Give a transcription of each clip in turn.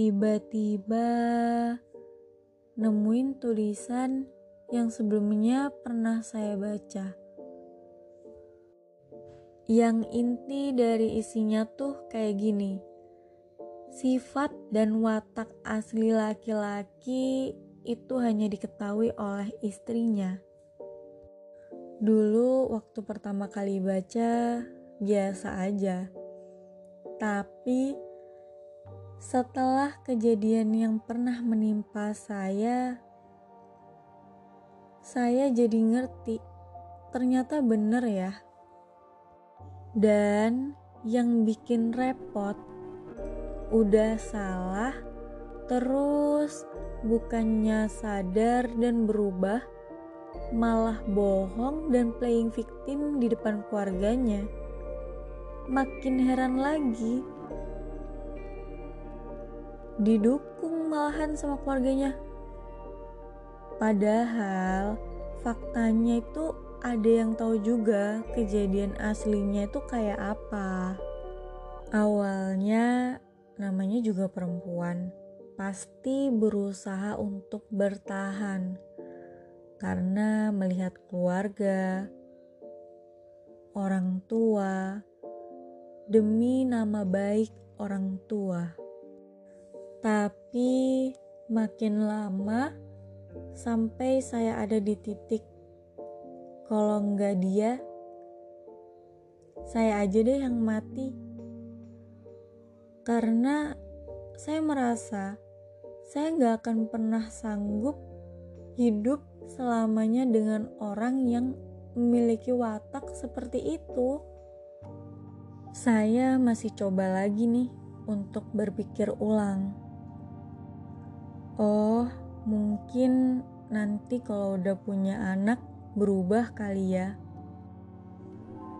tiba-tiba nemuin tulisan yang sebelumnya pernah saya baca. Yang inti dari isinya tuh kayak gini. Sifat dan watak asli laki-laki itu hanya diketahui oleh istrinya. Dulu waktu pertama kali baca biasa aja. Tapi setelah kejadian yang pernah menimpa saya, saya jadi ngerti ternyata bener ya. Dan yang bikin repot, udah salah, terus bukannya sadar dan berubah, malah bohong dan playing victim di depan keluarganya. Makin heran lagi didukung malahan sama keluarganya. Padahal faktanya itu ada yang tahu juga kejadian aslinya itu kayak apa. Awalnya namanya juga perempuan, pasti berusaha untuk bertahan karena melihat keluarga, orang tua, demi nama baik orang tua. Tapi makin lama sampai saya ada di titik kalau nggak dia saya aja deh yang mati. Karena saya merasa saya nggak akan pernah sanggup hidup selamanya dengan orang yang memiliki watak seperti itu. Saya masih coba lagi nih untuk berpikir ulang Oh, mungkin nanti kalau udah punya anak berubah kali ya.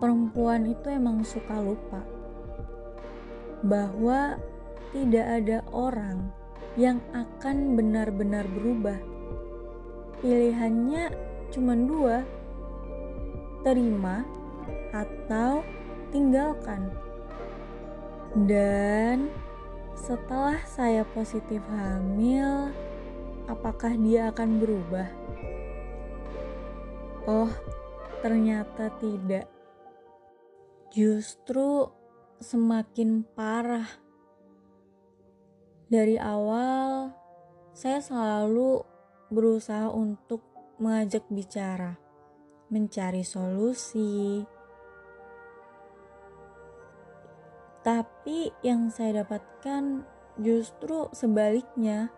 Perempuan itu emang suka lupa bahwa tidak ada orang yang akan benar-benar berubah. Pilihannya cuma dua, terima atau tinggalkan. Dan setelah saya positif hamil, apakah dia akan berubah? Oh, ternyata tidak. Justru semakin parah. Dari awal, saya selalu berusaha untuk mengajak bicara, mencari solusi, Tapi yang saya dapatkan justru sebaliknya.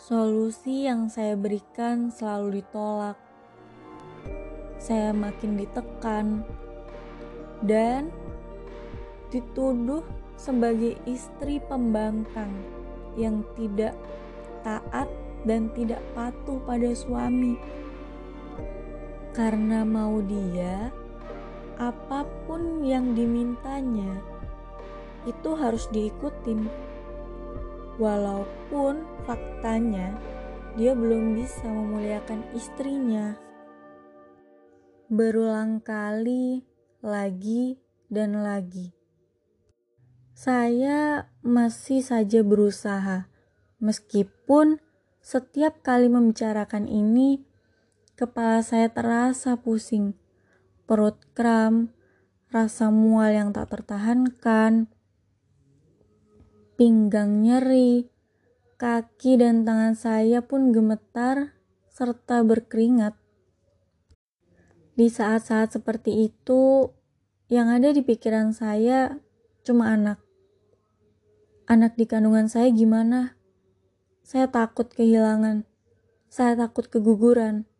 Solusi yang saya berikan selalu ditolak. Saya makin ditekan dan dituduh sebagai istri pembangkang yang tidak taat dan tidak patuh pada suami. Karena mau dia, apa pun yang dimintanya itu harus diikutin. Walaupun faktanya dia belum bisa memuliakan istrinya. Berulang kali, lagi dan lagi. Saya masih saja berusaha, meskipun setiap kali membicarakan ini, kepala saya terasa pusing, perut kram, rasa mual yang tak tertahankan, pinggang nyeri, kaki dan tangan saya pun gemetar serta berkeringat. Di saat-saat seperti itu, yang ada di pikiran saya cuma anak. Anak di kandungan saya gimana? Saya takut kehilangan. Saya takut keguguran.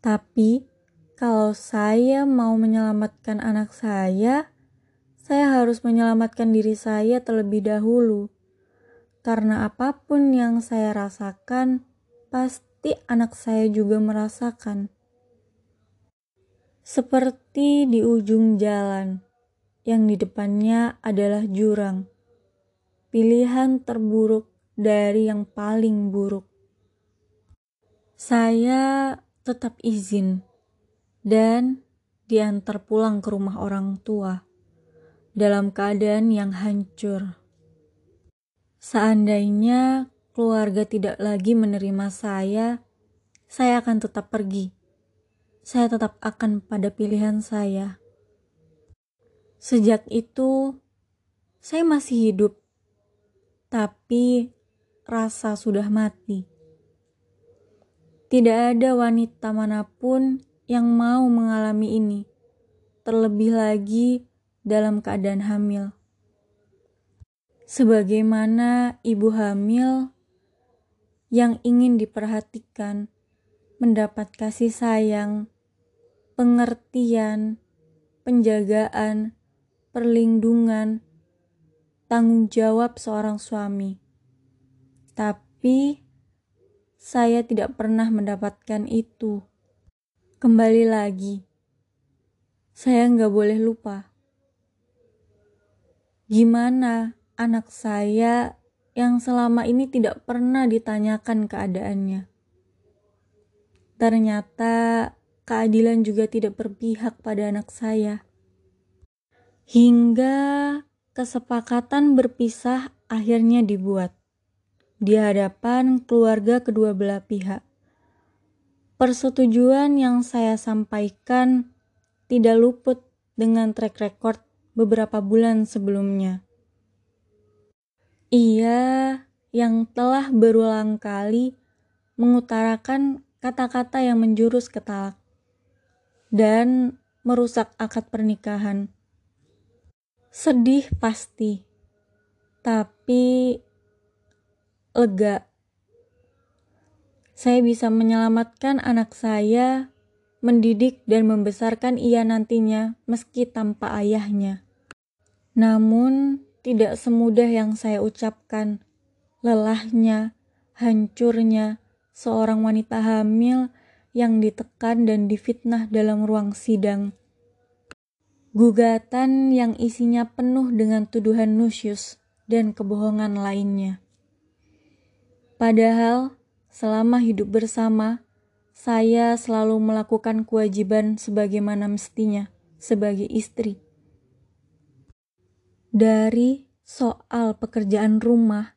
Tapi, kalau saya mau menyelamatkan anak saya, saya harus menyelamatkan diri saya terlebih dahulu. Karena apa pun yang saya rasakan, pasti anak saya juga merasakan. Seperti di ujung jalan, yang di depannya adalah jurang. Pilihan terburuk dari yang paling buruk. Saya tetap izin dan diantar pulang ke rumah orang tua dalam keadaan yang hancur. Seandainya keluarga tidak lagi menerima saya, saya akan tetap pergi. Saya tetap akan pada pilihan saya. Sejak itu, saya masih hidup, tapi rasa sudah mati. Tidak ada wanita mana pun yang mau mengalami ini, terlebih lagi dalam keadaan hamil sebagaimana ibu hamil yang ingin diperhatikan, mendapat kasih sayang, pengertian, penjagaan, perlindungan, tanggung jawab seorang suami. Tapi saya tidak pernah mendapatkan itu. Kembali lagi, saya nggak boleh lupa. Gimana anak saya yang selama ini tidak pernah ditanyakan keadaannya. Ternyata keadilan juga tidak berpihak pada anak saya. Hingga kesepakatan berpisah akhirnya dibuat di hadapan keluarga kedua belah pihak. Persetujuan yang saya sampaikan tidak luput dengan track record beberapa bulan sebelumnya. Ia yang telah berulang kali mengutarakan kata-kata yang menjurus ke talak dan merusak akad pernikahan. Sedih pasti, tapi lega. Saya bisa menyelamatkan anak saya, mendidik dan membesarkan ia nantinya meski tanpa ayahnya. Namun, tidak semudah yang saya ucapkan. Lelahnya, hancurnya seorang wanita hamil yang ditekan dan difitnah dalam ruang sidang. Gugatan yang isinya penuh dengan tuduhan nusyus dan kebohongan lainnya. Padahal, selama hidup bersama, saya selalu melakukan kewajiban sebagaimana mestinya sebagai istri dari soal pekerjaan rumah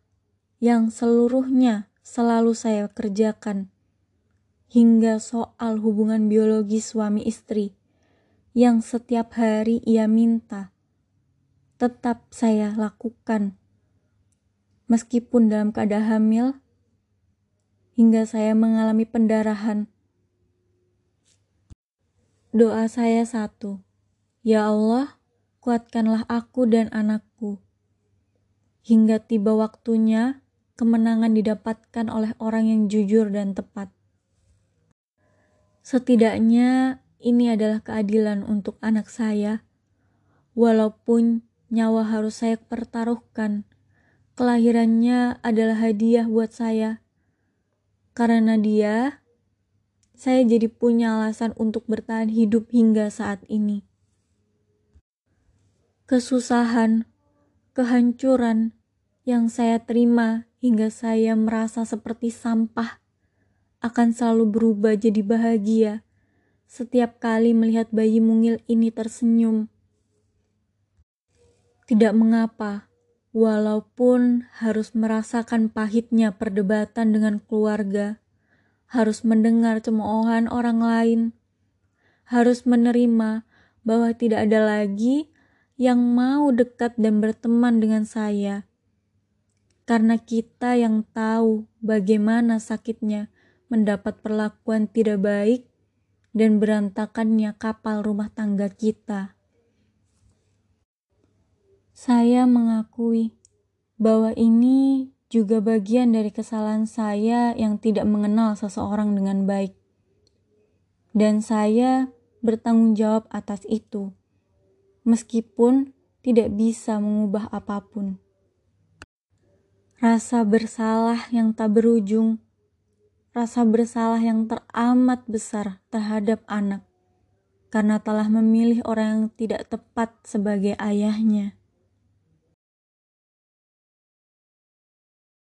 yang seluruhnya selalu saya kerjakan, hingga soal hubungan biologi suami istri yang setiap hari ia minta, tetap saya lakukan. Meskipun dalam keadaan hamil, hingga saya mengalami pendarahan. Doa saya satu, Ya Allah, kuatkanlah aku dan anakku. Hingga tiba waktunya, kemenangan didapatkan oleh orang yang jujur dan tepat. Setidaknya ini adalah keadilan untuk anak saya, walaupun nyawa harus saya pertaruhkan. Kelahirannya adalah hadiah buat saya. Karena dia, saya jadi punya alasan untuk bertahan hidup hingga saat ini kesusahan, kehancuran yang saya terima hingga saya merasa seperti sampah akan selalu berubah jadi bahagia setiap kali melihat bayi mungil ini tersenyum. Tidak mengapa, walaupun harus merasakan pahitnya perdebatan dengan keluarga, harus mendengar cemoohan orang lain, harus menerima bahwa tidak ada lagi yang mau dekat dan berteman dengan saya. Karena kita yang tahu bagaimana sakitnya mendapat perlakuan tidak baik dan berantakannya kapal rumah tangga kita. Saya mengakui bahwa ini juga bagian dari kesalahan saya yang tidak mengenal seseorang dengan baik. Dan saya bertanggung jawab atas itu meskipun tidak bisa mengubah apa pun. Rasa bersalah yang tak berujung, rasa bersalah yang teramat besar terhadap anak, karena telah memilih orang yang tidak tepat sebagai ayahnya.